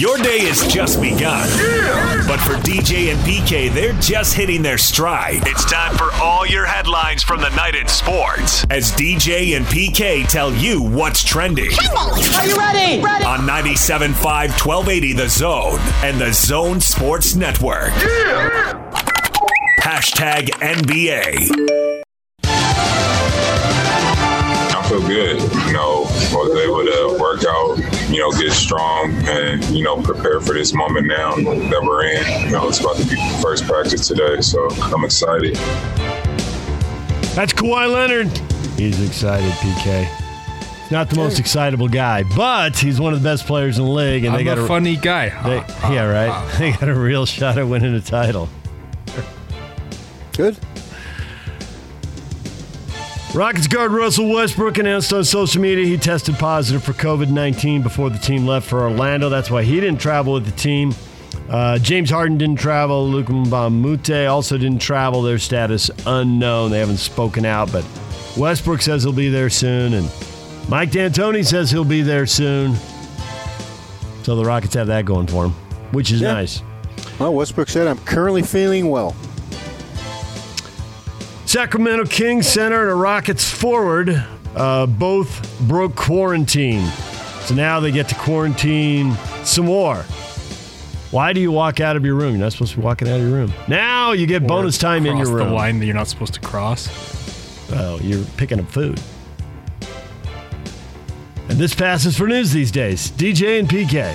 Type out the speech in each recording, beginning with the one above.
Your day has just begun. But for DJ and PK, they're just hitting their stride. It's time for all your headlines from the night in sports as DJ and PK tell you what's trending. Are you ready? Ready. On 97.5 1280 The Zone and The Zone Sports Network. Hashtag NBA. I feel good. You know, was able to work out, you know, get strong and, you know, prepare for this moment now that we're in. You know, it's about to be first practice today, so I'm excited. That's Kawhi Leonard. He's excited, PK. Not the most excitable guy, but he's one of the best players in the league, and I'm they got a funny guy. They, yeah, right. they got a real shot at winning a title. Good. Rockets guard Russell Westbrook announced on social media he tested positive for COVID 19 before the team left for Orlando. That's why he didn't travel with the team. Uh, James Harden didn't travel. Luc Mbah a Moute also didn't travel. Their status unknown. They haven't spoken out, but Westbrook says he'll be there soon, and Mike D'Antoni says he'll be there soon. So the Rockets have that going for them, which is Yeah. nice. Well, Westbrook said, I'm currently feeling well. Sacramento Kings center and a Rockets forward uh, both broke quarantine. So now they get to quarantine some more. Why do you walk out of your room? You're not supposed to be walking out of your room. Now you get Or bonus time in your room. The line that you're not supposed to cross. Well, you're picking up food. And this passes for news these days. DJ and PK.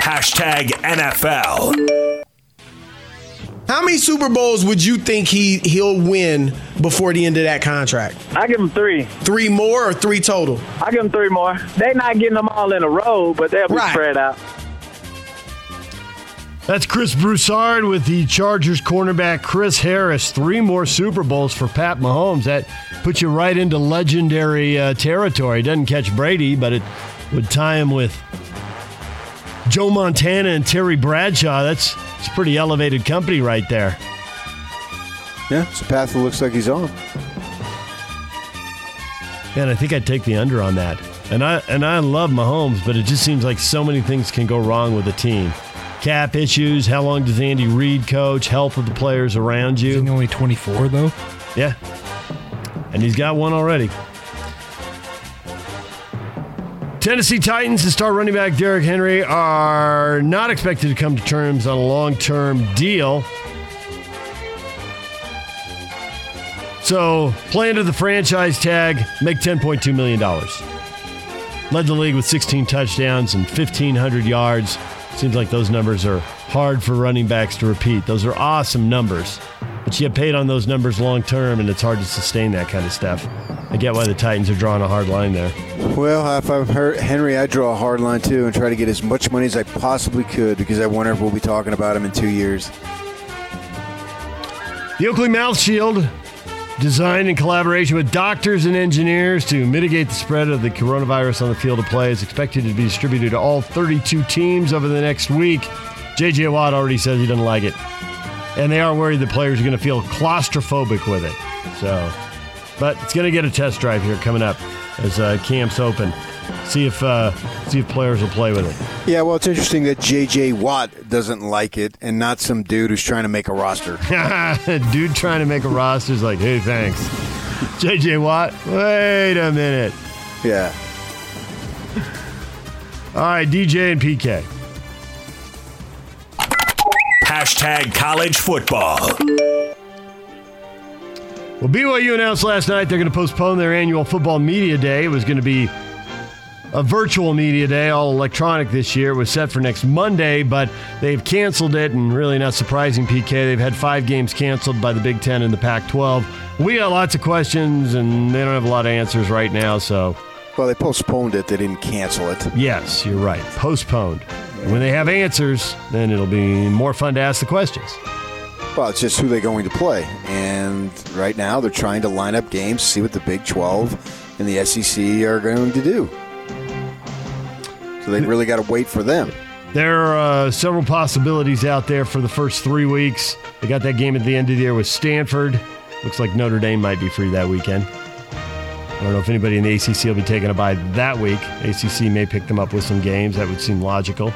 Hashtag NFL. How many Super Bowls would you think he he'll win before the end of that contract? I give him three. Three more or three total? I give him three more. They're not getting them all in a row, but they'll be Right. spread out. That's Chris Broussard with the Chargers cornerback Chris Harris. Three more Super Bowls for Pat Mahomes. That puts you right into legendary uh, territory. Doesn't catch Brady, but it would tie him with Joe Montana and Terry Bradshaw. That's it's pretty elevated company right there. Yeah, it's a path that looks like he's on. Man, I think I'd take the under on that. And I and I love Mahomes, but it just seems like so many things can go wrong with a team. Cap issues. How long does Andy Reid coach? Health of the players around you. Isn't he only 24 though? Yeah. And he's got one already. Tennessee Titans and star running back Derrick Henry are not expected to come to terms on a long term deal. So, play under the franchise tag, make $10.2 million. Led the league with 16 touchdowns and 1,500 yards. Seems like those numbers are hard for running backs to repeat. Those are awesome numbers. But you get paid on those numbers long term, and it's hard to sustain that kind of stuff. I get why the Titans are drawing a hard line there. Well, if I'm hurt, Henry, I draw a hard line too and try to get as much money as I possibly could because I wonder if we'll be talking about him in two years. The Oakley Mouth Shield, designed in collaboration with doctors and engineers to mitigate the spread of the coronavirus on the field of play, is expected to be distributed to all 32 teams over the next week. J.J. Watt already says he doesn't like it. And they are worried the players are going to feel claustrophobic with it. So, but it's going to get a test drive here coming up as uh, camps open. See if uh, see if players will play with it. Yeah, well, it's interesting that J.J. Watt doesn't like it and not some dude who's trying to make a roster. Dude trying to make a roster is like, hey, thanks. JJ Watt, wait a minute. Yeah. All right, DJ and PK. Hashtag college football. Well, BYU announced last night they're going to postpone their annual football media day. It was going to be a virtual media day, all electronic this year. It was set for next Monday, but they've canceled it, and really not surprising, PK. They've had five games canceled by the Big Ten and the Pac 12. We got lots of questions, and they don't have a lot of answers right now, so Well, they postponed it. They didn't cancel it. yes, you're right. Postponed. And when they have answers, then it'll be more fun to ask the questions. Well, it's just who they're going to play. And right now, they're trying to line up games, see what the Big 12 and the SEC are going to do. So they really got to wait for them. There are uh, several possibilities out there for the first three weeks. They got that game at the end of the year with Stanford. Looks like Notre Dame might be free that weekend. I don't know if anybody in the ACC will be taking a bye that week. ACC may pick them up with some games. That would seem logical.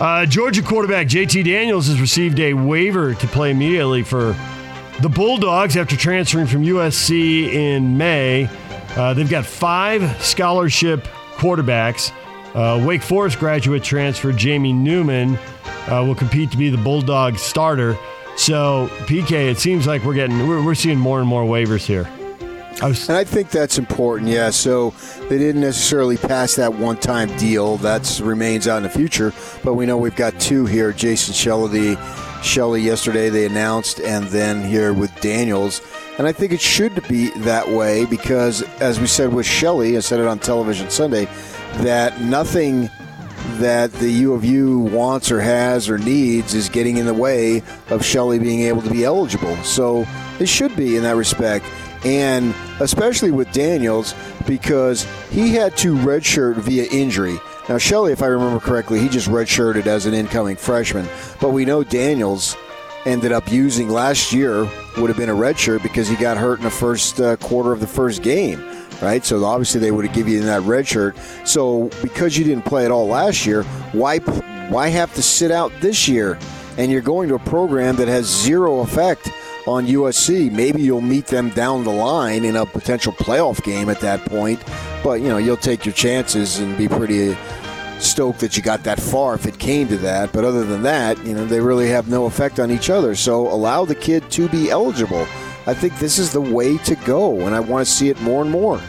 Uh, Georgia quarterback JT Daniels has received a waiver to play immediately for the Bulldogs after transferring from USC in May. Uh, they've got five scholarship quarterbacks. Uh, Wake Forest graduate transfer Jamie Newman uh, will compete to be the Bulldog starter. So PK, it seems like we're getting we're, we're seeing more and more waivers here. And I think that's important. Yeah. So they didn't necessarily pass that one-time deal. That remains out in the future. But we know we've got two here. Jason Shelley, Shelley yesterday they announced, and then here with Daniels. And I think it should be that way because, as we said with Shelley, I said it on television Sunday, that nothing that the U of U wants or has or needs is getting in the way of Shelley being able to be eligible. So it should be in that respect. And especially with Daniels, because he had to redshirt via injury. Now, Shelley, if I remember correctly, he just redshirted as an incoming freshman. But we know Daniels ended up using last year would have been a redshirt because he got hurt in the first uh, quarter of the first game right? So obviously they would have given you that red shirt. So because you didn't play at all last year, why why have to sit out this year? And you're going to a program that has zero effect on USC. Maybe you'll meet them down the line in a potential playoff game at that point, but you know you'll take your chances and be pretty stoked that you got that far if it came to that. But other than that, you know they really have no effect on each other. So allow the kid to be eligible. I think this is the way to go, and I want to see it more and more.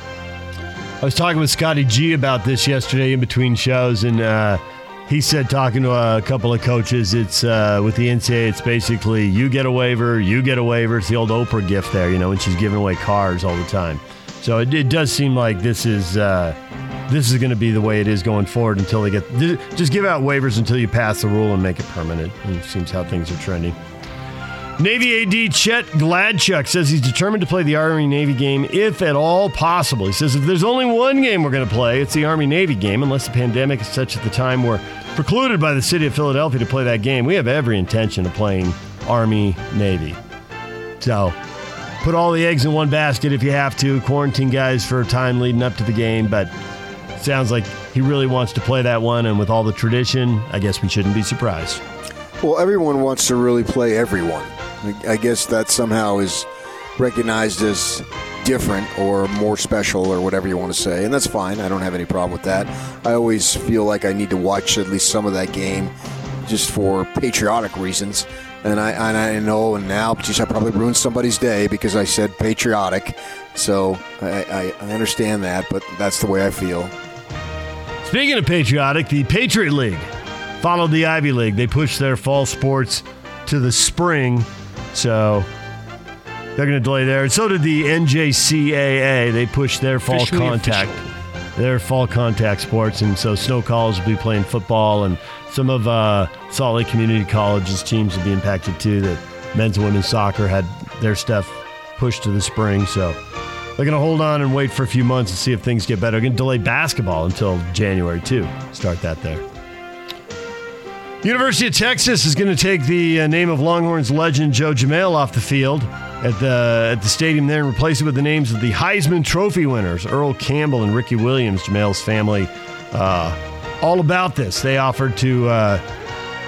I was talking with Scotty G about this yesterday in between shows, and uh, he said, talking to a couple of coaches, it's uh, with the NCAA, it's basically you get a waiver, you get a waiver. It's the old Oprah gift there, you know, when she's giving away cars all the time. So it, it does seem like this is uh, this is going to be the way it is going forward until they get just give out waivers until you pass the rule and make it permanent. It seems how things are trending. Navy AD Chet Gladchuk says he's determined to play the Army Navy game if at all possible. He says if there's only one game we're going to play, it's the Army Navy game, unless the pandemic is such at the time we're precluded by the city of Philadelphia to play that game. We have every intention of playing Army Navy. So put all the eggs in one basket if you have to. Quarantine guys for a time leading up to the game, but sounds like he really wants to play that one. And with all the tradition, I guess we shouldn't be surprised. Well, everyone wants to really play everyone. I guess that somehow is recognized as different or more special or whatever you want to say, and that's fine. I don't have any problem with that. I always feel like I need to watch at least some of that game just for patriotic reasons. And I, and I know, and now, geez, I probably ruined somebody's day because I said patriotic. So I, I, I understand that, but that's the way I feel. Speaking of patriotic, the Patriot League followed the Ivy League. They pushed their fall sports to the spring so they're going to delay there. And so did the NJCAA. They pushed their fall Officially contact, official. their fall contact sports, and so Snow College will be playing football, and some of uh, Salt Lake Community College's teams will be impacted too. That men's and women's soccer had their stuff pushed to the spring, so they're going to hold on and wait for a few months and see if things get better. They're going to delay basketball until January too. Start that there. University of Texas is going to take the uh, name of Longhorns legend Joe Jamail off the field at the at the stadium there and replace it with the names of the Heisman Trophy winners Earl Campbell and Ricky Williams. Jamail's family, uh, all about this. They offered to uh,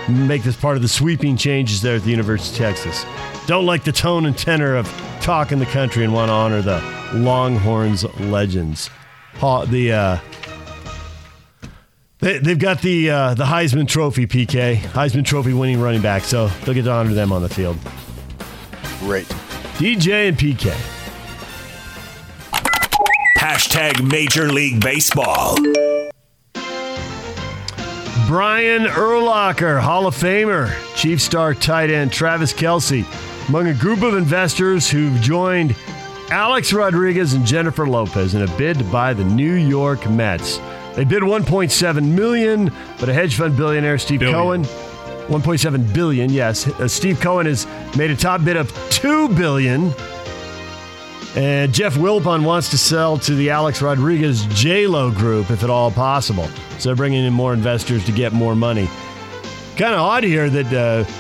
make this part of the sweeping changes there at the University of Texas. Don't like the tone and tenor of talk in the country and want to honor the Longhorns legends. The uh, they, have got the uh, the Heisman Trophy, PK Heisman Trophy winning running back, so they'll get to honor them on the field. Great. DJ and PK. Hashtag Major League Baseball. Brian Urlacher, Hall of Famer, Chief star tight end Travis Kelce, among a group of investors who've joined Alex Rodriguez and Jennifer Lopez in a bid to buy the New York Mets. They bid 1.7 million, but a hedge fund billionaire, Steve billion. Cohen, 1.7 billion. Yes, uh, Steve Cohen has made a top bid of 2 billion. And Jeff Wilpon wants to sell to the Alex Rodriguez J-Lo group if at all possible. So they're bringing in more investors to get more money. Kind of odd here that uh,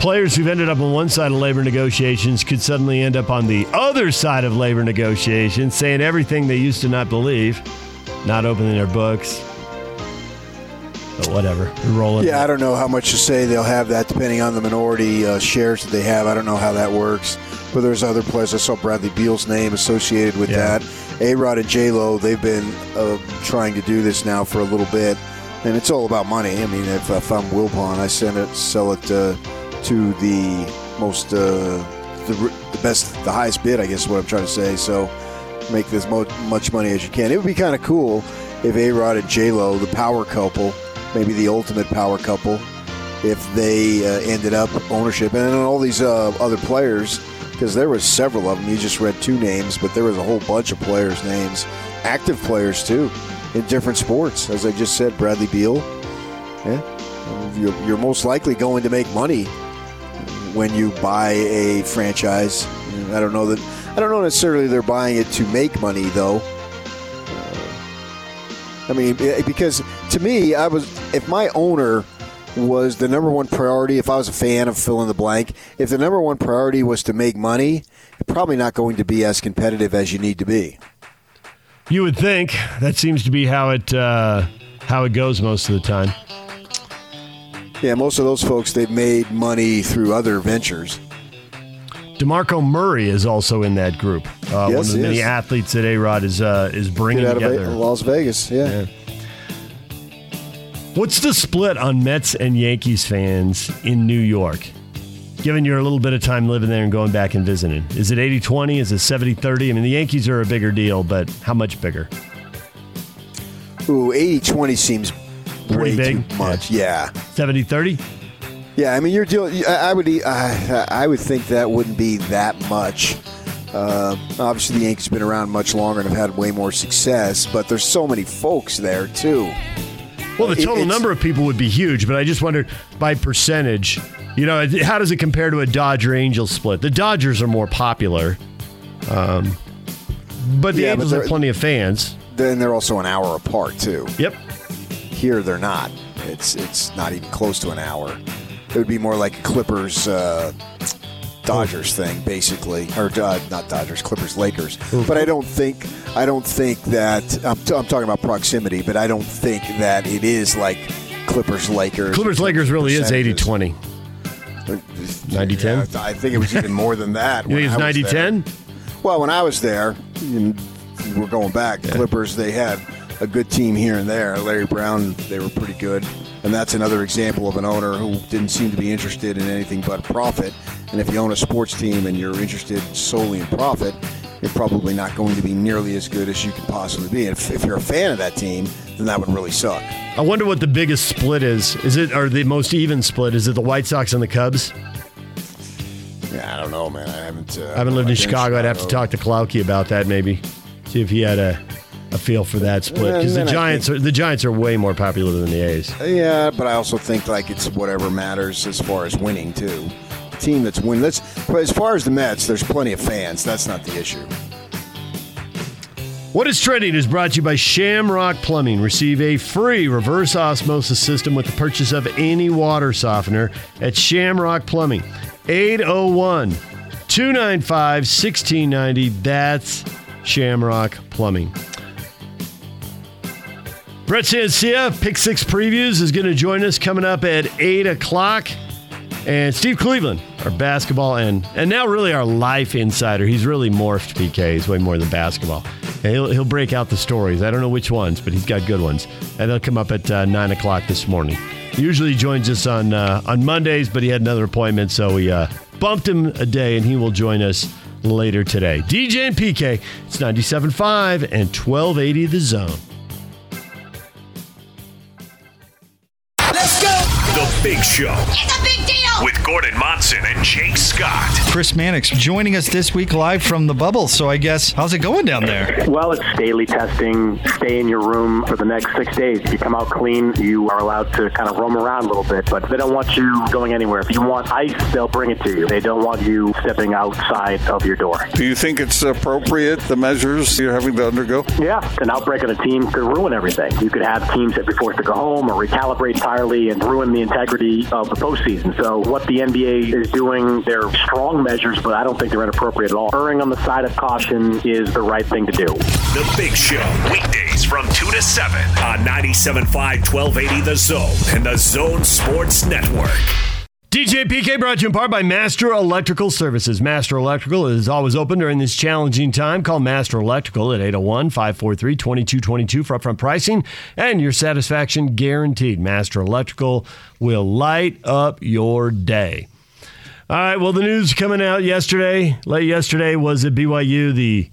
Players who've ended up on one side of labor negotiations could suddenly end up on the other side of labor negotiations, saying everything they used to not believe, not opening their books. But whatever, we're rolling. Yeah, I don't know how much to say they'll have that depending on the minority uh, shares that they have. I don't know how that works. But there's other players. I saw Bradley Beal's name associated with Yeah. that. A Rod and J Lo, they've been uh, trying to do this now for a little bit, and it's all about money. I mean, if, if I'm Wilpon, I send it, sell it uh, to the most, uh, the, the best, the highest bid. I guess is what I'm trying to say. So make as mo- much money as you can. It would be kind of cool if A Rod and J Lo, the power couple, maybe the ultimate power couple, if they uh, ended up ownership. And then all these uh, other players because there was several of them you just read two names but there was a whole bunch of players names. Active players too in different sports as i just said bradley beal. Yeah. You're, you're most likely going to make money when you buy a franchise. I don't know that i don't know necessarily they're buying it to make money though I mean, eh, because to me, I was if my owner was the number one priority. If I was a fan of fill in the blank, if the number one priority was to make money, probably not going to be as competitive as you need to be. You would think that seems to be how it uh, how it goes most of the time. Yeah, most of those folks they've made money through other ventures. Demarco Murray is also in that group. Uh, one of the many is. athletes that A Rod is uh, is bringing Get out of together. Ve- Las Vegas, yeah. What's the split on Mets and Yankees fans in New York? Given you're a little bit of time living there and going back and visiting, is it 80 20? Is it 70 30? I mean, the Yankees are a bigger deal, but how much bigger? Ooh, 80-20 seems Pretty way big? too much. Yeah. 70 30? Yeah, I mean, you're dealing. I I would, I, I would think that wouldn't be that much. Uh, obviously, the Yankees have been around much longer and have had way more success, but there's so many folks there too. Well, the total it's- number of people would be huge, but I just wondered by percentage, you know, how does it compare to a Dodger Angels split? The Dodgers are more popular, um, but the Yeah, but Angels have plenty of fans. Then they're also an hour apart too. Yep. Here they're not. It's it's not even close to an hour. It would be more like a Clippers. Uh, Dodgers thing, basically, or uh, not Dodgers, Clippers, Lakers. But I don't think I don't think that I'm, t- I'm talking about proximity, but I don't think that it is like Clippers, Lakers. Clippers Lakers really is 80 20. 90 10? Yeah, I think it was even more than that. You think when it's I was 90 there. 10? Well, when I was there, we're going back. The Clippers, they had a good team here and there. Larry Brown, they were pretty good. And that's another example of an owner who didn't seem to be interested in anything but profit. And if you own a sports team and you're interested solely in profit, you're probably not going to be nearly as good as you could possibly be. And if, if you're a fan of that team, then that would really suck. I wonder what the biggest split is. Is it, or the most even split? Is it the White Sox and the Cubs? Yeah, I don't know, man. I haven't. Uh, I haven't lived in I've Chicago. I'd have to talk to Klauke about that maybe. See if he had a, a feel for that split. Because the And then I Giants are the Giants are way more popular than the A's. Yeah, but I also think like it's whatever matters as far as winning too. Team that's winning. Let's. But as far as the Mets, there's plenty of fans. That's not the issue. What is trending is brought to you by Shamrock Plumbing. Receive a free reverse osmosis system with the purchase of any water softener at Shamrock Plumbing. 801 295 1690. That's Shamrock Plumbing. Brett Sancia, Pick Six Previews, is going to join us coming up at 8 o'clock. And Steve Cleveland, our basketball and and now really our life insider. He's really morphed PK. He's way more than basketball. And he'll, he'll break out the stories. I don't know which ones, but he's got good ones. And they'll come up at uh, 9 o'clock this morning. He usually joins us on uh, on Mondays, but he had another appointment, so we uh, bumped him a day, and he will join us later today. DJ and PK, it's 97.5 and 1280 The Zone. Big Show It's a big deal. with Gordon Monson and Jake Scott. Chris Mannix joining us this week live from the bubble. So I guess how's it going down there? Well, it's daily testing. Stay in your room for the next six days. If you come out clean, you are allowed to kind of roam around a little bit, but they don't want you going anywhere. If you want ice, they'll bring it to you. They don't want you stepping outside of your door. Do you think it's appropriate, the measures you're having to undergo? Yeah, an outbreak on a team could ruin everything. You could have teams that be forced to go home or recalibrate entirely and ruin the integrity of the postseason. So what the NBA is doing. They're strong measures, but I don't think they're inappropriate at all. Erring on the side of caution is the right thing to do. The Big Show, weekdays from 2 to 7 on 97.5 1280 The Zone and the Zone Sports Network. DJ PK brought to you in part by Master Electrical Services. Master Electrical is always open during this challenging time. Call Master Electrical at 801 543 2222 for upfront pricing and your satisfaction guaranteed. Master Electrical will light up your day. All right, well, the news coming out yesterday, late yesterday, was at BYU the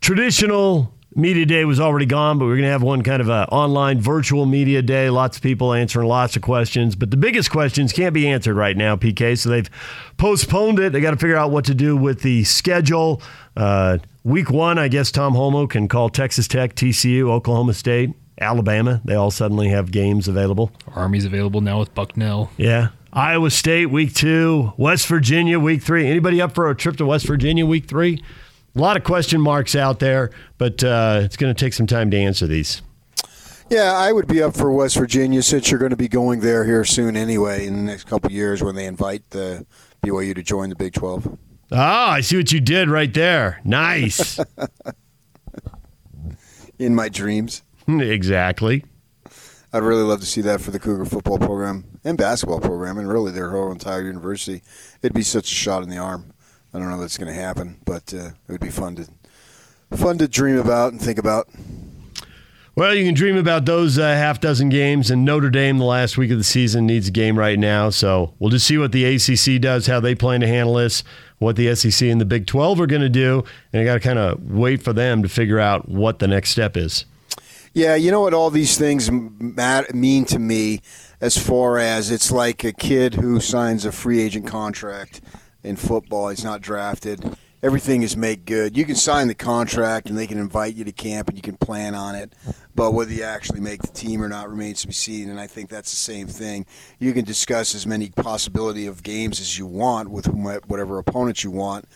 traditional media day was already gone, but we're going to have one kind of a online virtual media day. Lots of people answering lots of questions, but the biggest questions can't be answered right now, PK. So they've postponed it. They got to figure out what to do with the schedule. Uh, week one, I guess Tom Holmoe can call Texas Tech, TCU, Oklahoma State, Alabama. They all suddenly have games available. Army's available now with Bucknell. Yeah. Iowa State week two, West Virginia week three. Anybody up for a trip to West Virginia week three? A lot of question marks out there, but uh, it's going to take some time to answer these. Yeah, I would be up for West Virginia since you're going to be going there here soon anyway in the next couple of years when they invite the BYU to join the Big 12. Ah, I see what you did right there. Nice. in my dreams. exactly. I'd really love to see that for the Cougar football program and basketball program, and really their whole entire university. It'd be such a shot in the arm. I don't know if that's going to happen, but uh, it would be fun to fun to dream about and think about. Well, you can dream about those uh, half dozen games, and Notre Dame, the last week of the season, needs a game right now. So we'll just see what the ACC does, how they plan to handle this, what the SEC and the Big 12 are going to do, and I got to kind of wait for them to figure out what the next step is. Yeah, you know what all these things mean to me as far as it's like a kid who signs a free agent contract in football. He's not drafted. Everything is made good. You can sign the contract and they can invite you to camp and you can plan on it. But whether you actually make the team or not remains to be seen. And I think that's the same thing. You can discuss as many possibility of games as you want with whatever opponents you want.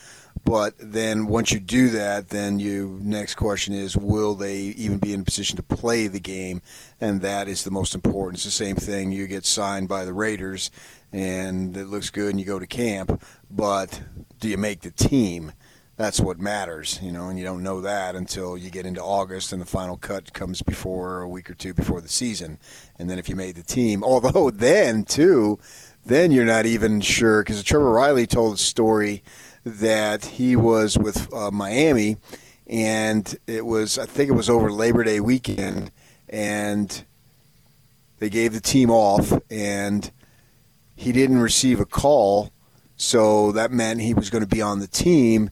But then once you do that, then you next question is will they even be in a position to play the game? And that is the most important. It's the same thing. You get signed by the Raiders and it looks good and you go to camp, but do you make the team? That's what matters, you know, and you don't know that until you get into August and the final cut comes before a week or two before the season. And then if you made the team, although then too, then you're not even sure because Trevor Riley told a story that he was with uh, Miami and it was I think it was over Labor Day weekend and they gave the team off and he didn't receive a call, so that meant he was going to be on the team.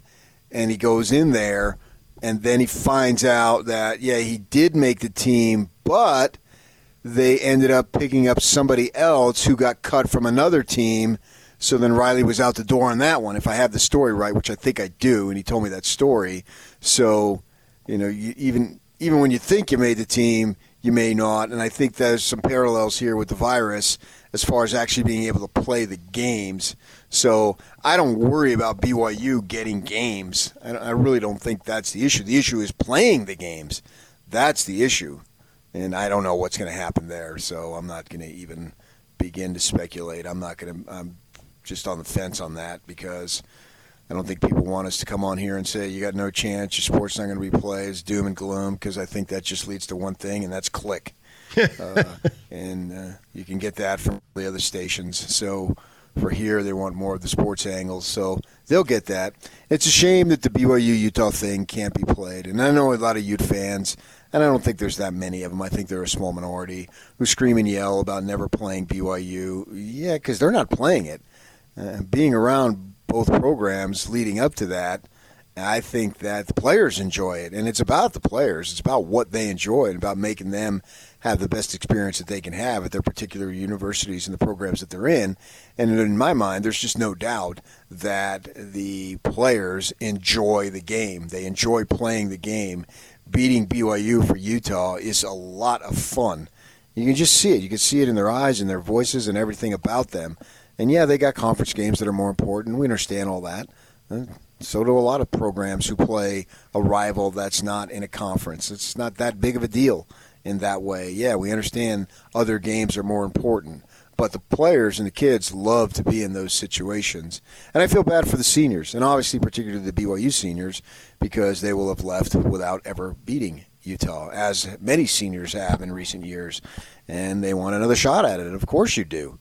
And he goes in there, and then he finds out that yeah, he did make the team, but they ended up picking up somebody else who got cut from another team. So then Riley was out the door on that one, if I have the story right, which I think I do, and he told me that story. So, you know, you, even even when you think you made the team, you may not. And I think there's some parallels here with the virus as far as actually being able to play the games. So I don't worry about BYU getting games. I really don't think that's the issue. The issue is playing the games. That's the issue. And I don't know what's going to happen there. So I'm not going to even begin to speculate. I'm not going to, I'm just on the fence on that because I don't think people want us to come on here and say you got no chance, your sport's not going to be played, it's doom and gloom, because I think that just leads to one thing, and that's click uh, and uh, you can get that from the other stations. So for here, they want more of the sports angles, so they'll get that. It's a shame that the BYU Utah thing can't be played, and I know a lot of Ute fans. And I don't think there's that many of them. I think they're a small minority who scream and yell about never playing BYU. Yeah, because they're not playing it. Uh, being around both programs leading up to that, I think that the players enjoy it, and it's about the players. It's about what they enjoy and about making them have the best experience that they can have at their particular universities and the programs that they're in. And in my mind, there's just no doubt that the players enjoy the game. They enjoy playing the game. Beating BYU for Utah is a lot of fun. You can just see it. You can see it in their eyes and their voices and everything about them. And yeah, they got conference games that are more important. We understand all that. Uh, so do a lot of programs who play a rival that's not in a conference. It's not that big of a deal in that way. Yeah, we understand other games are more important, But the players and the kids love to be in those situations. And I feel bad for the seniors, and obviously, particularly the BYU seniors, because they will have left without ever beating Utah, as many seniors have in recent years. And they want another shot at it. Of course, you do.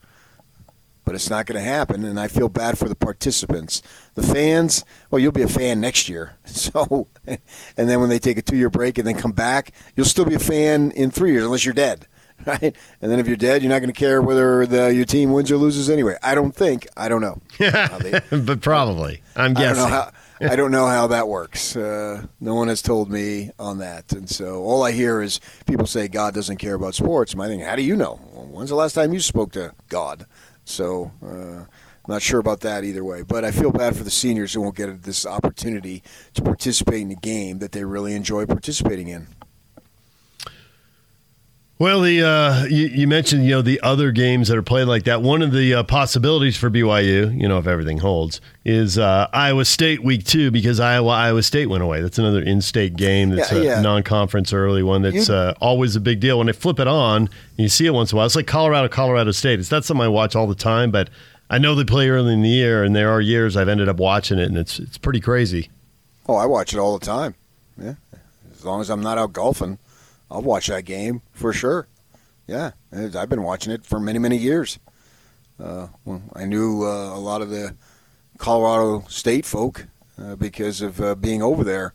But it's not going to happen, and I feel bad for the participants. The fans, well, you'll be a fan next year. So, and then when they take a two year break and then come back, you'll still be a fan in three years, unless you're dead right? And then if you're dead, you're not going to care whether the, your team wins or loses anyway. I don't think. I don't know. Yeah, but probably. I'm guessing. I don't know how, I don't know how that works. Uh, no one has told me on that, and so all I hear is people say God doesn't care about sports. I think, how do you know? Well, when's the last time you spoke to God? So. Uh, not sure about that either way, but I feel bad for the seniors who won't get this opportunity to participate in a game that they really enjoy participating in. Well, the uh, you, you, mentioned you know the other games that are played like that. One of the uh, possibilities for BYU, you know, if everything holds, is uh, Iowa State week two because Iowa Iowa State went away. That's another in-state game. That's yeah, yeah. a non-conference early one. That's uh, always a big deal. When they flip it on, you see it once in a while. It's like Colorado Colorado State. It's not something I watch all the time, but I know they play early in the year, and there are years I've ended up watching it, and it's it's pretty crazy. Oh, I watch it all the time. Yeah, as long as I'm not out golfing. I'll watch that game for sure. Yeah, I've been watching it for many, many years. Uh, well, I knew uh, a lot of the Colorado State folk uh, because of uh, being over there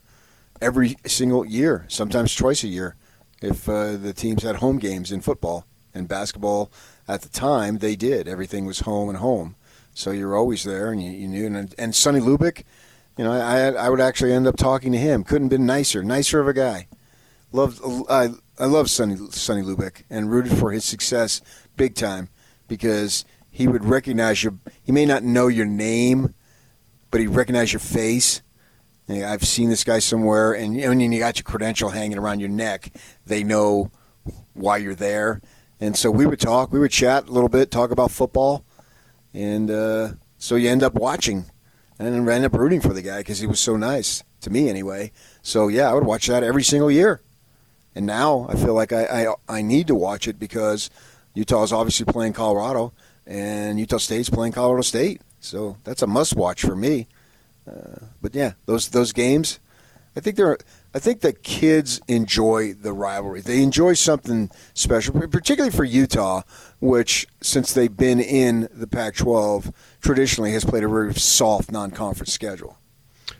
every single year, sometimes twice a year, if uh, the teams had home games in football and basketball. At the time, they did. Everything was home and home, so you're always there, and you, you knew. And, and Sonny Lubick, you know, I I would actually end up talking to him. Couldn't have been nicer, nicer of a guy loved I I love Sonny Sonny Lubick and rooted for his success big time because he would recognize you. He may not know your name, but he'd recognize your face. I've seen this guy somewhere, and know, you got your credential hanging around your neck. They know why you're there, and so we would talk, we would chat a little bit, talk about football, and uh, so you end up watching, and end up rooting for the guy because he was so nice to me anyway. So yeah, I would watch that every single year. And now I feel like I, I, I need to watch it because Utah is obviously playing Colorado, and Utah State's playing Colorado State. So that's a must watch for me. Uh, but yeah, those those games, I think they're. I think the kids enjoy the rivalry. They enjoy something special, particularly for Utah, which since they've been in the Pac-12, traditionally has played a very soft non-conference schedule.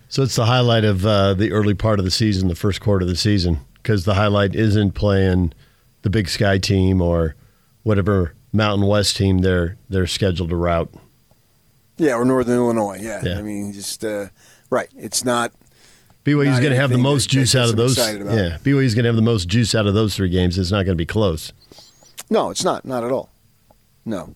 So it's the highlight of uh, the early part of the season, the first quarter of the season because the highlight isn't playing the Big Sky team or whatever Mountain West team they're they're scheduled to route. Yeah, or Northern Illinois. Yeah, yeah. I mean, just uh, right. It's not. BYU's going to have the most juice out of those. Yeah, BYU's going to have the most juice out of those three games. It's not going to be close. No, it's not. Not at all. No.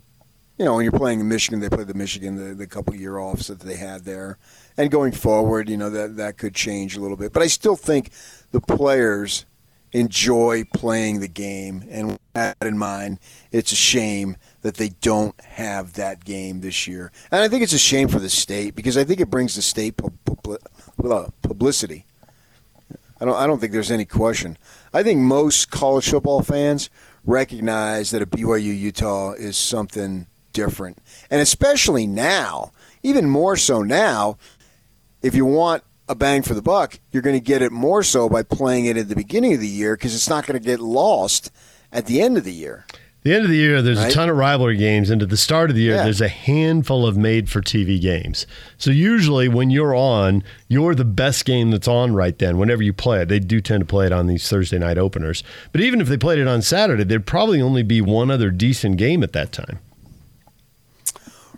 You know, when you're playing in Michigan, they played the Michigan the, the couple year offs that they had there, and going forward, you know that that could change a little bit. But I still think the players enjoy playing the game. And with that in mind, it's a shame that they don't have that game this year. And I think it's a shame for the state because I think it brings the state uh, publicity. I don't, I don't think there's any question. I think most college football fans recognize that a BYU Utah is something different. And especially now, even more so now, if you want a bang for the buck, you're going to get it more so by playing it at the beginning of the year because it's not going to get lost at the end of the year. The end of the year, there's right? a ton of rivalry games, and at the start of the year, yeah. there's a handful of made-for-TV games. So usually, when you're on, you're the best game that's on right then. Whenever you play it, they do tend to play it on these Thursday night openers. But even if they played it on Saturday, there'd probably only be one other decent game at that time.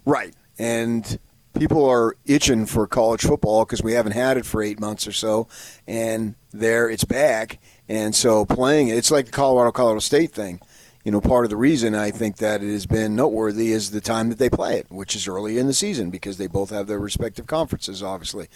Right, and people are itching for college football because we haven't had it for eight months or so, and there it's back. And so playing it, it's like the Colorado Colorado State thing. You know, part of the reason I think that it has been noteworthy is the time that they play it, which is early in the season because they both have their respective conferences, obviously.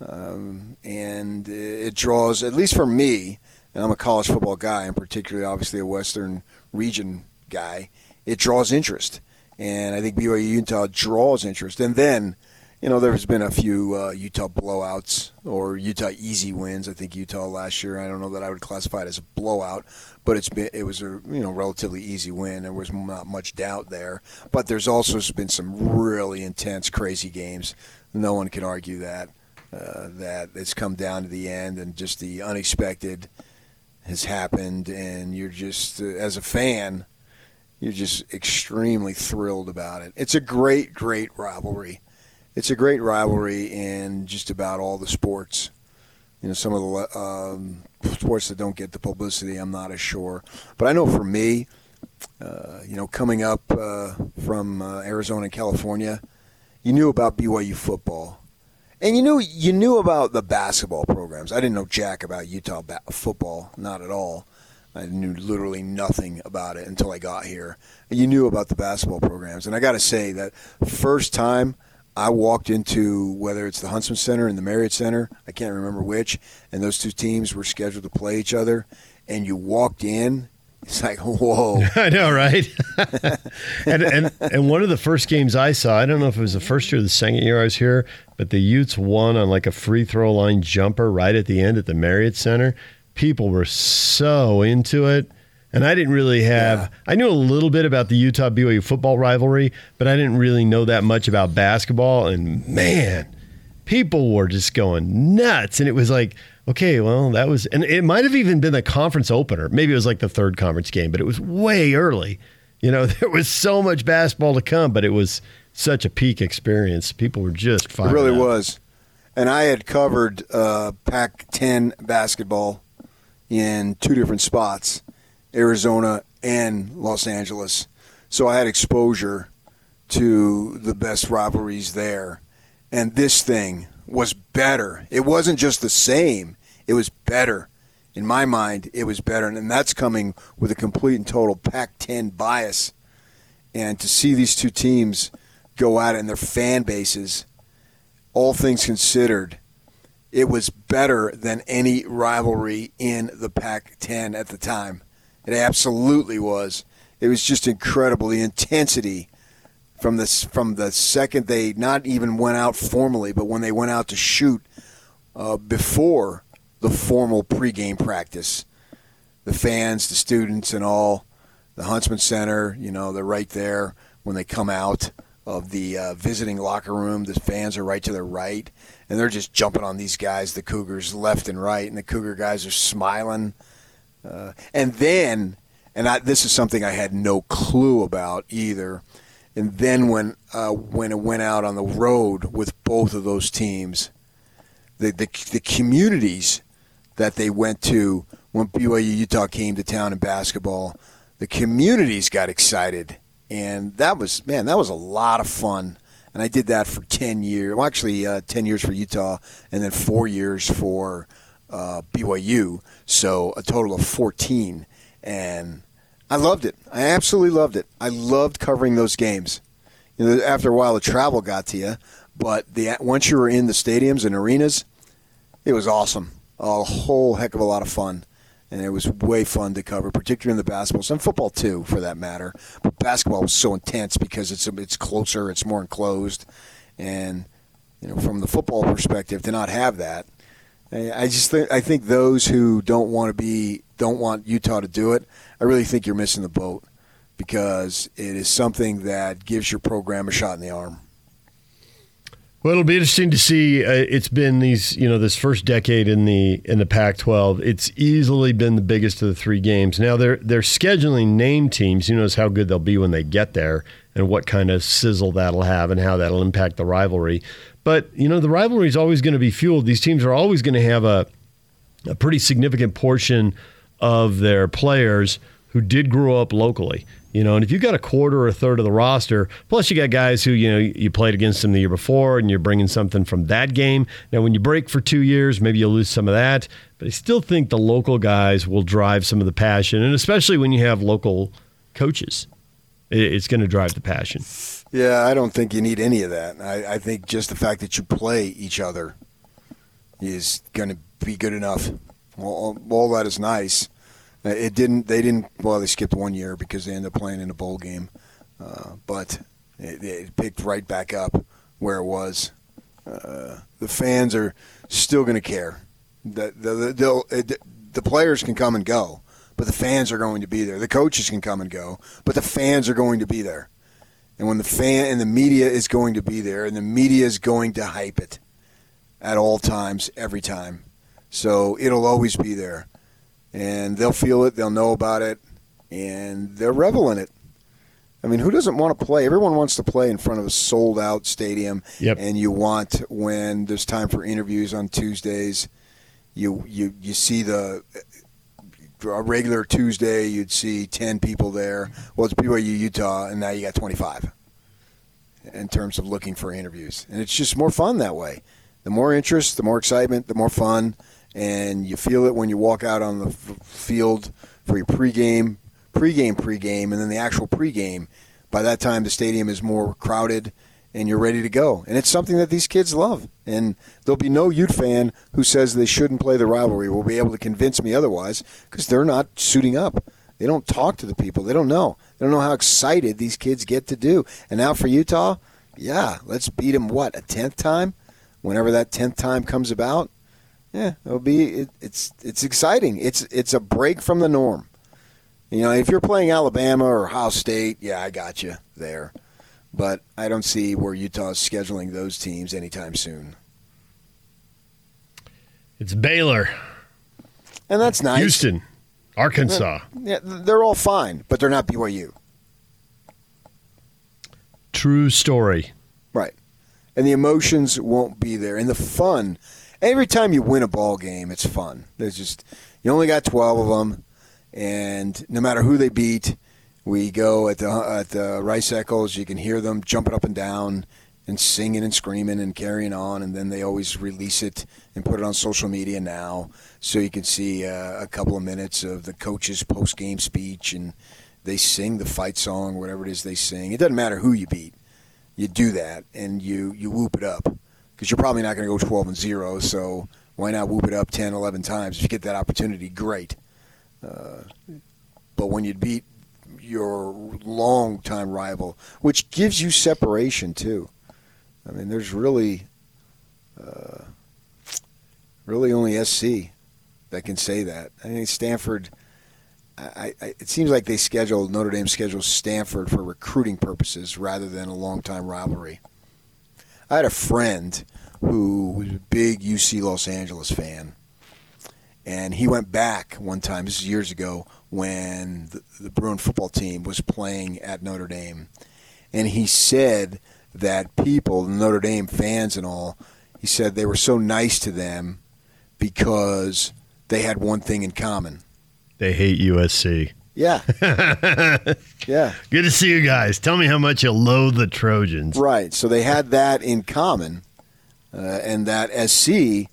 Um, and it draws, at least for me, and I'm a college football guy, and particularly obviously a Western region guy, it draws interest and I think BYU Utah draws interest. And then you know, there's been a few uh, Utah blowouts or Utah easy wins. I think Utah last year. I don't know that I would classify it as a blowout, but it's been it was a you know relatively easy win. There was not much doubt there. But there's also been some really intense, crazy games. No one can argue that uh, that it's come down to the end and just the unexpected has happened, and you're just uh, as a fan, you're just extremely thrilled about it. It's a great, great rivalry it's a great rivalry in just about all the sports. You know, some of the um, sports that don't get the publicity, I'm not as sure. But I know for me, uh, you know, coming up uh, from uh, Arizona and California, you knew about BYU football, and you knew you knew about the basketball programs. I didn't know jack about Utah ba- football, not at all. I knew literally nothing about it until I got here. You knew about the basketball programs, and I got to say that first time I walked into whether it's the Huntsman Center and the Marriott Center, I can't remember which, and those two teams were scheduled to play each other, and you walked in. It's like whoa! I know, right? and, and and one of the first games I saw, I don't know if it was the first year or the second year I was here, but the Utes won on like a free throw line jumper right at the end at the Marriott Center. People were so into it. And I didn't really have, yeah. I knew a little bit about the Utah BYU football rivalry, but I didn't really know that much about basketball. And man, people were just going nuts. And it was like, okay, well, that was, and it might have even been the conference opener. Maybe it was like the third conference game, but it was way early. You know, there was so much basketball to come, but it was such a peak experience. People were just fine. It really was. And I had covered uh, Pac 10 basketball in two different spots Arizona, and Los Angeles. So I had exposure to the best rivalries there. And this thing was better. It wasn't just the same, it was better. In my mind, it was better. And that's coming with a complete and total Pac 10 bias. And to see these two teams go it and their fan bases, all things considered, it was better than any rivalry in the Pac 10 at the time. It absolutely was. It was just incredible. The intensity from the from the second they not even went out formally, but when they went out to shoot uh, before the formal pregame practice, the fans, the students, and all, the Huntsman Center, you know, they're right there when they come out of the uh, visiting locker room. The fans are right to their right, and they're just jumping on these guys, the Cougars, left and right, and the Cougar guys are smiling uh, and then, and I, this is something I had no clue about either. And then when uh, when it went out on the road with both of those teams, the, the the communities that they went to when BYU Utah came to town in basketball, the communities got excited, and that was man, that was a lot of fun. And I did that for ten years. Well, actually, uh, ten years for Utah, and then four years for uh, BYU, so a total of 14. And I loved it. I absolutely loved it. I loved covering those games. You know, after a while, the travel got to you, but the once you were in the stadiums and arenas, it was awesome. A whole heck of a lot of fun. And it was way fun to cover, particularly in the basketball and football too, for that matter. But basketball was so intense because it's it's closer, it's more enclosed, and you know, from the football perspective, to not have that I just think I think those who don't want to be don't want Utah to do it. I really think you're missing the boat because it is something that gives your program a shot in the arm. Well, it'll be interesting to see. Uh, it's been these, you know, this first decade in the in the Pac-12. It's easily been the biggest of the three games. Now they're they're scheduling name teams. Who knows how good they'll be when they get there, and what kind of sizzle that'll have, and how that'll impact the rivalry. But, you know, the rivalry is always going to be fueled. These teams are always going to have a, a pretty significant portion of their players who did grow up locally. You know, and if you've got a quarter or a third of the roster, plus you got guys who, you know, you played against them the year before and you're bringing something from that game. Now, when you break for two years, maybe you'll lose some of that. But I still think the local guys will drive some of the passion, and especially when you have local coaches, it's going to drive the passion. Yeah, I don't think you need any of that. I, I think just the fact that you play each other is going to be good enough. All, all that is nice. Uh, it didn't. They didn't. Well, they skipped one year because they ended up playing in a bowl game, uh, but it, it, picked right back up where it was. uh, the fans are still going to care. The, the, it- the players can come and go, but the fans are going to be there. The coaches can come and go, but the fans are going to be there. And when the fan and the media is going to be there, and the media is going to hype it at all times, every time. So it'll always be there. And they'll feel it, they'll know about it, and they'll revel in it. I mean, who doesn't want to play? Everyone wants to play in front of a sold out stadium. Yep. And you want when there's time for interviews on Tuesdays, you you you see the a regular Tuesday, you'd see ten people there. Well, it's BYU Utah, and now you got twenty five. In terms of looking for interviews, and it's just more fun that way. The more interest, the more excitement, the more fun, and you feel it when you walk out on the f- field for your pregame, pregame, pregame, and then the actual pregame. By that time, the stadium is more crowded, and you're ready to go. And it's something that these kids love. And there'll be no Ute fan who says they shouldn't play the rivalry. Will be able to convince me otherwise because they're not suiting up. They don't talk to the people. They don't know. They don't know how excited these kids get to do. And now for Utah, yeah, let's beat them. What a tenth time? Whenever that tenth time comes about, yeah, it'll be. It, it's it's exciting. It's it's a break from the norm. You know, if you're playing Alabama or Ohio State, yeah, I got you there. But I don't see where Utah's scheduling those teams anytime soon. It's Baylor, And that's nice. Houston, Arkansas. Yeah, they're all fine, but they're not BYU. True story. Right. And the emotions won't be there. And the fun. Every time you win a ball game, it's fun. There's just you only got 12 of them and no matter who they beat, we go at the at the Rice Eccles, you can hear them jumping up and down and singing and screaming and carrying on and then they always release it and put it on social media now so you can see uh, a couple of minutes of the coach's post-game speech and they sing the fight song whatever it is they sing. It doesn't matter who you beat. You do that and you you whoop it up because you're probably not going to go 12 and 0 so why not whoop it up 10 11 times? If you get that opportunity great. Uh, but when you beat your long-time rival which gives you separation too. I mean there's really uh, really only sc that can say that. I think stanford I, I, it seems like they schedule Notre Dame schedules Stanford for recruiting purposes rather than a long-time rivalry. I had a friend who was a big UC Los Angeles fan, and he went back one time. This is years ago when the, the Bruin football team was playing at Notre Dame, and he said that people, Notre Dame fans and all, he said they were so nice to them because they had one thing in common. They hate USC. Yeah. yeah. Good to see you guys. Tell me how much you loathe the Trojans. Right. So they had that in common, uh, and that SC,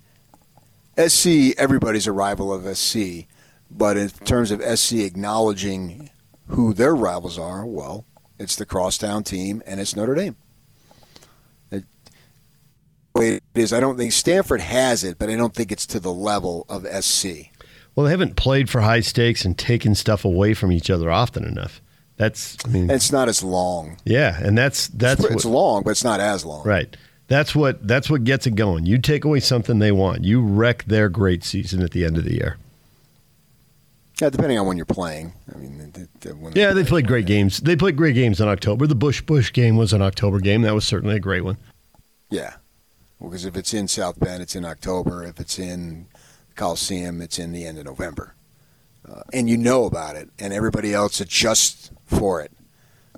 SC, everybody's a rival of SC, but in terms of SC acknowledging who their rivals are, well, it's the crosstown team and it's Notre Dame. It, it is, I don't think Stanford has it, but I don't think it's to the level of SC. Well, they haven't played for high stakes and taken stuff away from each other often enough. That's, I mean, It's not as long. yeah, and that's that's it's, it's long, but it's not as long. right. That's what that's what gets it going. You take away something they want, you wreck their great season at the end of the year. Yeah, depending on when you're playing. I mean, the, the, when Yeah, they played great games. They played great games in October. The Bush Bush game was an October game. That was certainly a great one. Yeah. Because if it's in South Bend, it's in October. If it's in Coliseum, it's in the end of November. Uh, and you know about it, and everybody else adjusts for it.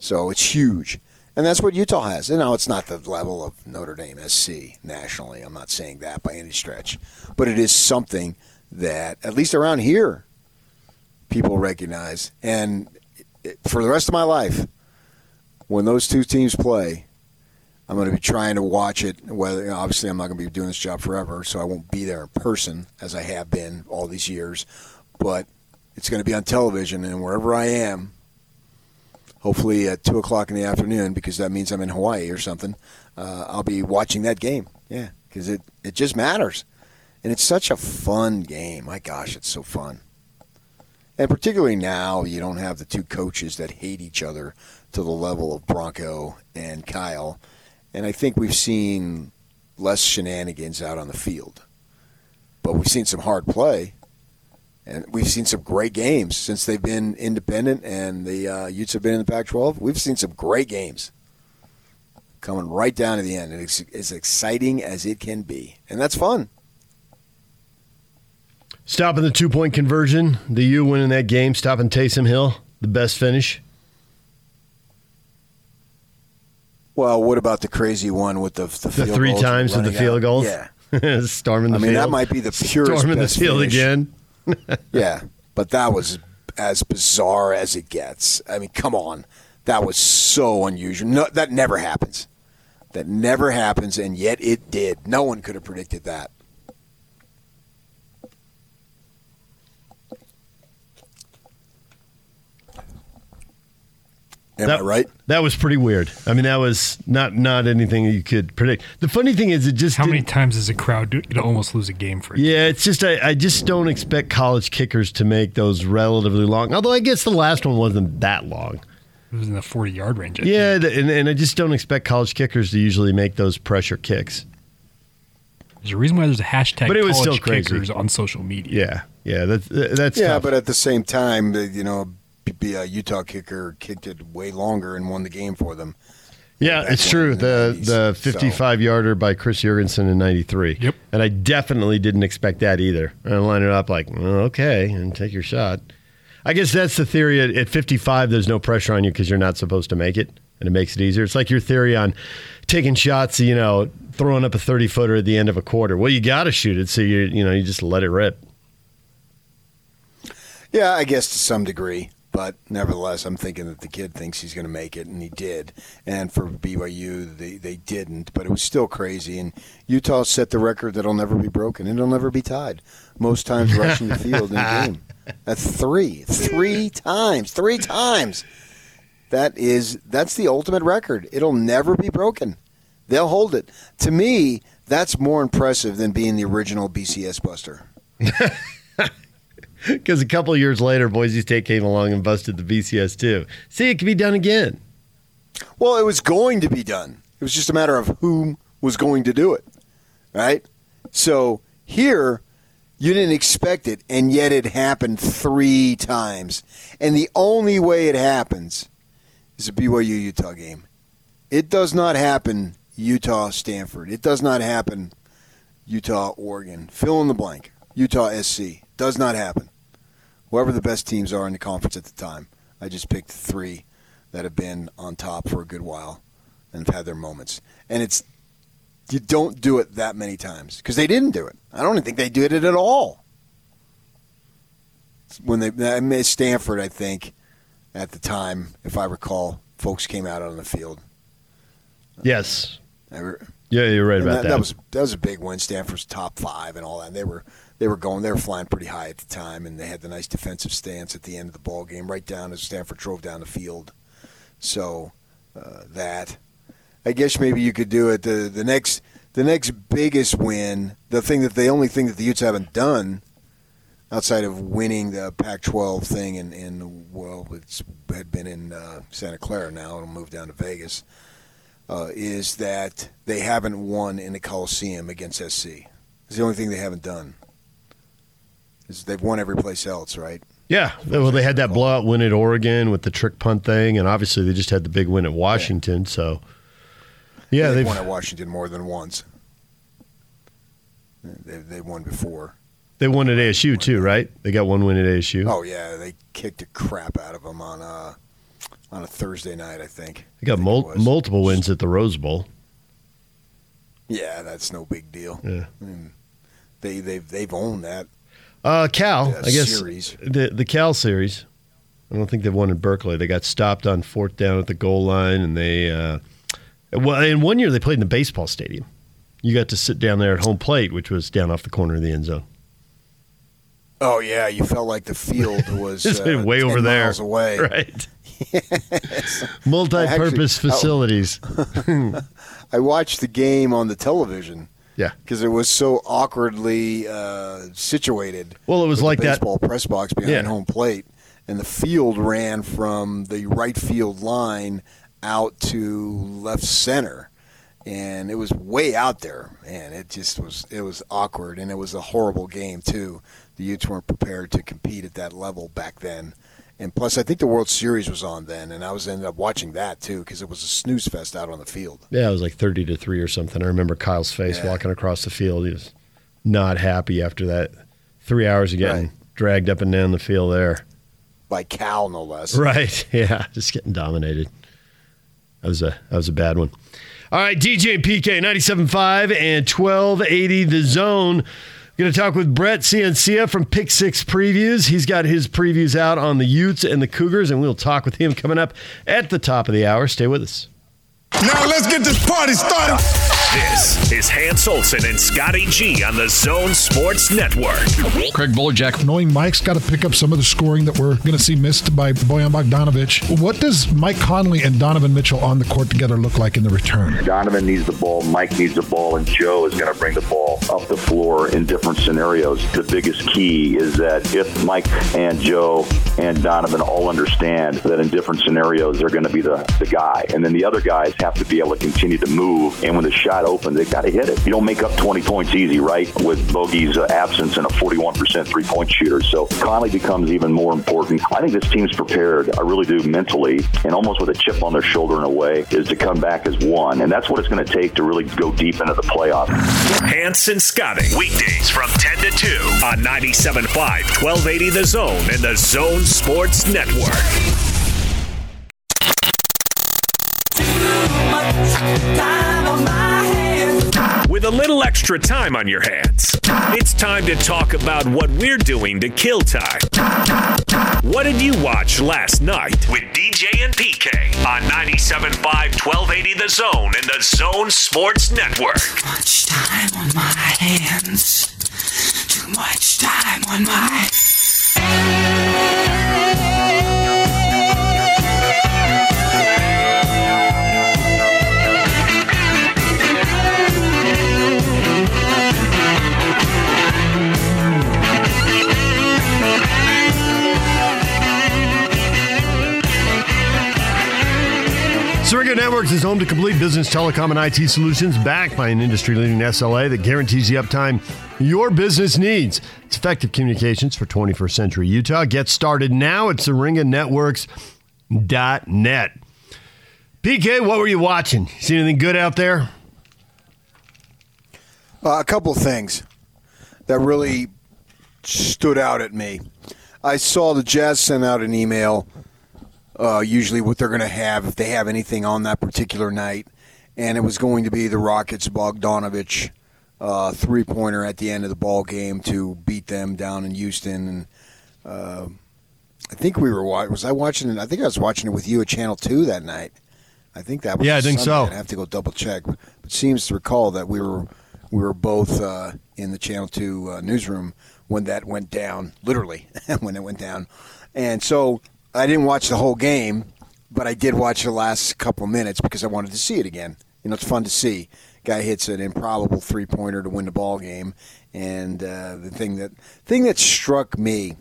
So it's huge. And that's what Utah has. And now it's not the level of Notre Dame SC nationally. I'm not saying that by any stretch. But it is something that, at least around here, people recognize. And for the rest of my life, when those two teams play, I'm going to be trying to watch it. Whether obviously I'm not going to be doing this job forever, so I won't be there in person as I have been all these years. But it's going to be on television, and wherever I am, hopefully at two o'clock in the afternoon, because that means I'm in Hawaii or something. Uh, I'll be watching that game. Yeah, because it it just matters, and it's such a fun game. My gosh, it's so fun. And particularly now, you don't have the two coaches that hate each other to the level of Bronco and Kyle. And I think we've seen less shenanigans out on the field. But we've seen some hard play, and we've seen some great games since they've been independent and the uh, Utes have been in the Pac-12. We've seen some great games coming right down to the end. And it's as exciting as it can be, and that's fun. Stopping the two point conversion, the U winning that game, stopping Taysom Hill, the best finish. Well, what about the crazy one with the the, The three goals times with the field out? goals? Yeah, Storming the I mean field. that might be the purest Storming the field finish. again. Yeah, but that was as bizarre as it gets. I mean, come on, that was so unusual. No, that never happens. That never happens, and yet it did. No one could have predicted that. Am that, I right? That was pretty weird. I mean, that was not not anything you could predict. The funny thing is, it just How many times does a crowd do to almost lose a game for it? Yeah, it's just I, I just don't expect college kickers to make those relatively long. Although I guess the last one wasn't that long. It was in the 40 yard range. I Yeah, th- and, and I just don't expect college kickers to usually make those pressure kicks. There's a reason why there's a hashtag But it was college still crazy. kickers on social media. Yeah, yeah, that's that's yeah, tough. but at the same time, you know, be a uh, Utah kicker kicked it way longer and won the game for them. Yeah, back it's true. the The 90s, the so- 55 yarder by Chris Yergensen in 93. Yep. And I definitely didn't expect that either. I line it up like, well, okay, and take your shot. I guess that's the theory. At, at 55, there's no pressure on you because you're not supposed to make it, and it makes it easier. It's like your theory on taking shots, you know, throwing up a 30 footer at the end of a quarter. Well, you got to shoot it, so you you know you just let it rip. Yeah, I guess to some degree. But nevertheless, I'm thinking that the kid thinks he's going to make it, and he did. And for BYU, they, they didn't, but it was still crazy. And Utah set the record that'll never be broken, and it'll never be tied. Most times rushing the field in a game. That's three. Three times. Three times. That is that's the ultimate record. It'll never be broken. They'll hold it. To me, that's more impressive than being the original BCS Buster. Because a couple years later, Boise State came along and busted the BCS too. See, it can be done again. Well, it was going to be done. It was just a matter of whom was going to do it, right? So here, you didn't expect it, and yet it happened three times. And the only way it happens is a BYU Utah game. It does not happen Utah Stanford. It does not happen Utah Oregon. Fill in the blank. Utah SC. Does not happen. Whoever the best teams are in the conference at the time. I just picked three that have been on top for a good while and have had their moments. And it's you don't do it that many times because they didn't do it. I don't think they did it at all. When they I mean, Stanford, I think at the time, if I recall, folks came out on the field. Yes. Re- Yeah, you're right about that. that, was that was a big win. Stanford's top five and all that. And they were they were going they were flying pretty high at the time, and they had the nice defensive stance at the end of the ball game, right down as Stanford drove down the field. So uh, that I guess maybe you could do it. The the next the next biggest win, the thing that the only thing that the Utes haven't done outside of winning the Pac-12 thing, and, and well, it's had been in uh, Santa Clara now. It'll move down to Vegas uh, is that they haven't won in the Coliseum against SC. It's the only thing they haven't done. Is they've won every place else, right? Yeah, well, they had that blowout win at Oregon with the trick punt thing, and obviously they just had the big win at Washington. So, yeah, they've they've won at Washington more than once. They they won before. they won at ASU too, right? They got one win at ASU. Oh yeah, they kicked the crap out of them on a on a Thursday night, I think. they got mul- multiple wins at the Rose Bowl. Yeah, that's no big deal. Yeah. I mean, they they've they've owned that. Uh, Cal, I guess series. the the Cal series. I don't think they've won in Berkeley. They got stopped on fourth down at the goal line, and they uh, well, in one year they played in the baseball stadium. You got to sit down there at home plate, which was down off the corner of the end zone. Oh yeah, you felt like the field was uh, way 10 over there, miles away. right? Multi-purpose Actually, oh. facilities. I watched the game on the television Yeah. because it was so awkwardly uh, situated. Well, it was like the that- baseball press box behind Yeah. home plate, and the field ran from the right field line out to left center, and it was way out there, and it just was it was awkward, and it was a horrible game too. The Utes weren't prepared to compete at that level back then. And plus, I think the World Series was on then, and I was ended up watching that too because it was a snooze fest out on the field. Yeah, it was like thirty to three or something. I remember Kyle's face Yeah. walking across the field. He was not happy after that three hours of getting dragged up and down the field there. By Cal, no less. Right. Yeah. Just getting dominated. That was a that was a bad one. All right, DJ and PK, 97.5 and 1280 the zone. Going to talk with Brett Ciancia from Pick Six Previews. He's got his previews out on the Utes and the Cougars, and we'll talk with him coming up at the top of the hour. Stay with us. Now let's get this party started. This is Hans Olsen and Scotty G on the Zone Sports Network. Craig Bolerjack, knowing Mike's got to pick up some of the scoring that we're going to see missed by Bojan Bogdanovic. What does Mike Conley and Donovan Mitchell on the court together look like in the return? Donovan needs the ball, Mike needs the ball, and Joe is going to bring the ball up the floor in different scenarios. The biggest key is that if Mike and Joe and Donovan all understand that in different scenarios they're going to be the, the guy, and then the other guys have to be able to continue to move, and when the shot opens, They've got to hit it. You don't make up 20 points easy, right, with Bogey's uh, absence and a 41% three-point shooter. So Conley becomes even more important. I think this team's prepared, I really do, mentally, and almost with a chip on their shoulder in a way, is to come back as one. And that's what it's going to take to really go deep into the playoffs. Hans and Scotty. Weekdays from 10 to 2 on 97.5, 1280 The Zone and the Zone Sports Network. With a little extra time on your hands, it's time to talk about what we're doing to kill time. What did you watch last night with DJ and PK on 97.5, 1280 The Zone and the Zone Sports Network? Too much time on my hands. Too much time on my. Syringa Networks is home to complete business telecom and IT solutions backed by an industry leading SLA that guarantees the uptime your business needs. It's effective communications for 21st century Utah. Get started now at syringanetworks.net. PK, what were you watching? See anything good out there? Uh, a couple things that really stood out at me. I saw the Jazz send out an email, uh, usually what they're going to have if they have anything on that particular night, and it was going to be the Rockets Bogdanovic uh, three pointer at the end of the ball game to beat them down in Houston. And uh, I think we were wa- was I watching it? I think I was watching it with you at Channel Two that night. I think that was Yeah, I think Sunday. so. I have to go double check, but it seems to recall that we were we were both uh, in the Channel Two uh, newsroom when that went down, literally when it went down. And so I didn't watch the whole game, but I did watch the last couple minutes because I wanted to see it again. You know, it's fun to see. Guy hits an improbable three pointer to win the ball game, and uh, the thing that thing that struck me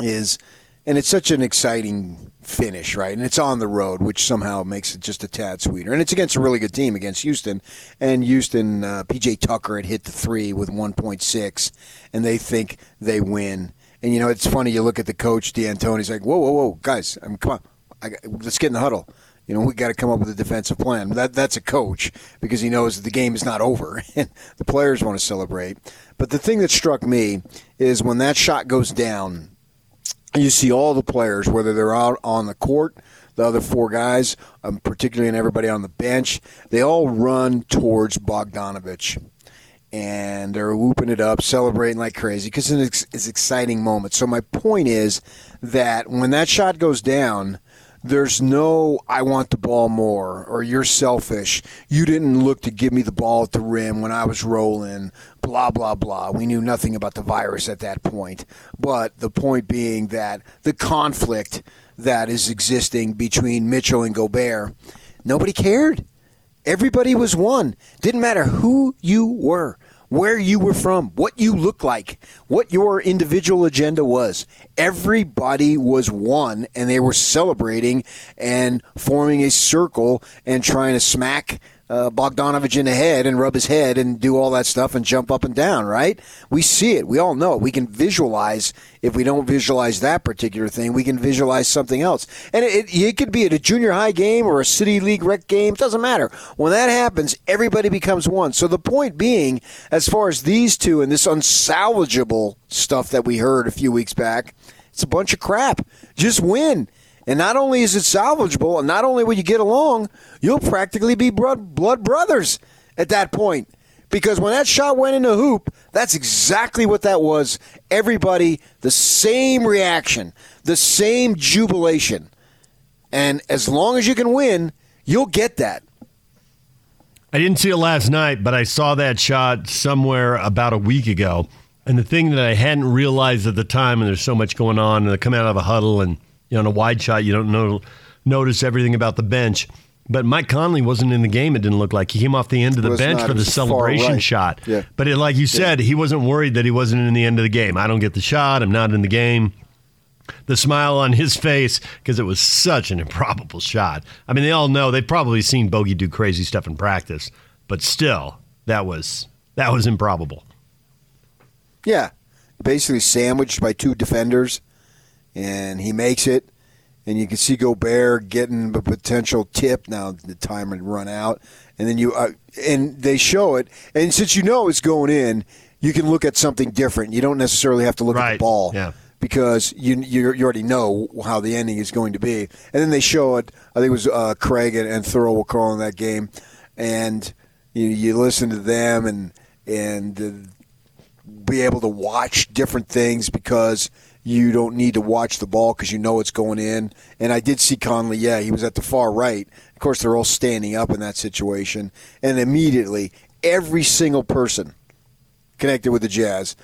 is, and it's such an exciting finish, right? And it's on the road, which somehow makes it just a tad sweeter. And it's against a really good team against Houston. And Houston, uh, PJ Tucker had hit the three with 1.6, and they think they win. And you know, it's funny. You look at the coach, D'Antoni's like, "Whoa, whoa, whoa, guys! I mean, come on, I, let's get in the huddle." You know, we got to come up with a defensive plan. That that's a coach because he knows that the game is not over, and the players want to celebrate. But the thing that struck me is when that shot goes down, you see all the players, whether they're out on the court, the other four guys, um, particularly and everybody on the bench, they all run towards Bogdanovic. And they're whooping it up, celebrating like crazy because it's, it's an exciting moment. So, my point is that when that shot goes down, there's no I want the ball more or you're selfish. You didn't look to give me the ball at the rim when I was rolling, blah blah blah. We knew nothing about the virus at that point. But the point being that the conflict that is existing between Mitchell and Gobert, nobody cared. Everybody was one. Didn't matter who you were, where you were from, what you looked like, what your individual agenda was. Everybody was one, and they were celebrating and forming a circle and trying to smack uh, Bogdanovic in the head and rub his head and do all that stuff and jump up and down, right? We see it. We all know it. We can visualize. If we don't visualize that particular thing, we can visualize something else. And it, it could be at a junior high game or a city league rec game. It doesn't matter. When that happens, everybody becomes one. So the point being, as far as these two and this unsalvageable stuff that we heard a few weeks back, it's a bunch of crap. Just win. And not only is it salvageable, and not only will you get along, you'll practically be blood, brothers at that point. Because when that shot went in the hoop, that's exactly what that was. Everybody, the same reaction, the same jubilation. And as long as you can win, you'll get that. I didn't see it last night, but I saw that shot somewhere about a week ago. And the thing that I hadn't realized at the time, and there's so much going on, and they come out of a huddle, and you know, in a wide shot, you don't know, notice everything about the bench. But Mike Conley wasn't in the game. It didn't look like he came off the end of the bench for the celebration right. shot. Yeah. But it, like you said, he wasn't worried that he wasn't in the end of the game. I don't get the shot. I'm not in the game. The smile on his face because it was such an improbable shot. I mean, they all know they've probably seen Bogey do crazy stuff in practice, but still, that was that was improbable. Yeah. Basically sandwiched by two defenders, and he makes it. And you can see Gobert getting the potential tip. Now the time had run out, and then you uh, and they show it. And since you know it's going in, you can look at something different. You don't necessarily have to look at the ball. Yeah. Because you, you you already know how the ending is going to be, and then they show it. I think it was uh, Craig and, and Thurl were calling that game, and you, you listen to them and and uh, be able to watch different things because you don't need to watch the ball because you know it's going in. And I did see Conley. Yeah, he was at the far right. Of course, they're all standing up in that situation, and immediately every single person connected with the Jazz,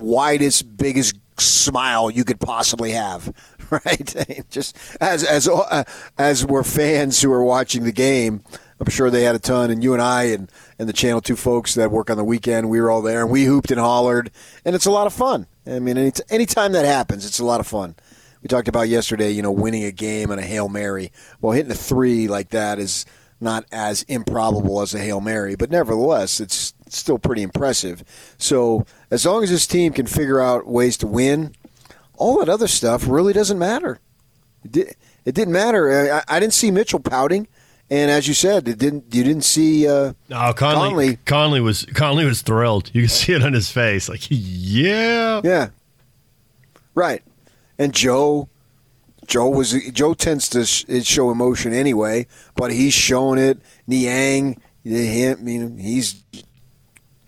widest, biggest smile you could possibly have. Right, just as as uh, as we're fans who are watching the game, I'm sure they had a ton. And you and I and and the Channel Two folks that work on the weekend, we were all there and we hooped and hollered, and it's a lot of fun. I mean, any anytime that happens, it's a lot of fun. We talked about yesterday, you know, winning a game on a hail mary. Well, hitting a three like that is not as improbable as a hail mary, but nevertheless, it's still pretty impressive. So as long as this team can figure out ways to win, all that other stuff really doesn't matter. It, did, didn't matter. I, I didn't see Mitchell pouting, and as you said, it didn't. You didn't see uh, Oh, Conley, Conley was Conley was thrilled. You can see it on his face. Like, yeah, yeah, right. And Joe, Joe was Joe tends to show emotion anyway, but he's showing it. Niang, him, I mean, he's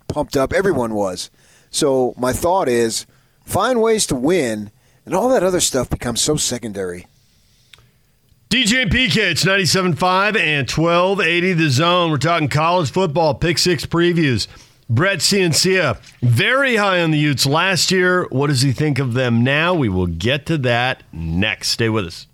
pumped up. Everyone was. So my thought is, find ways to win, and all that other stuff becomes so secondary. DJ and PK, it's 97.5 and 1280 The Zone. We're talking college football, pick six previews. Brett Ciancia, very high on the Utes last year. What does he think of them now? We will get to that next. Stay with us.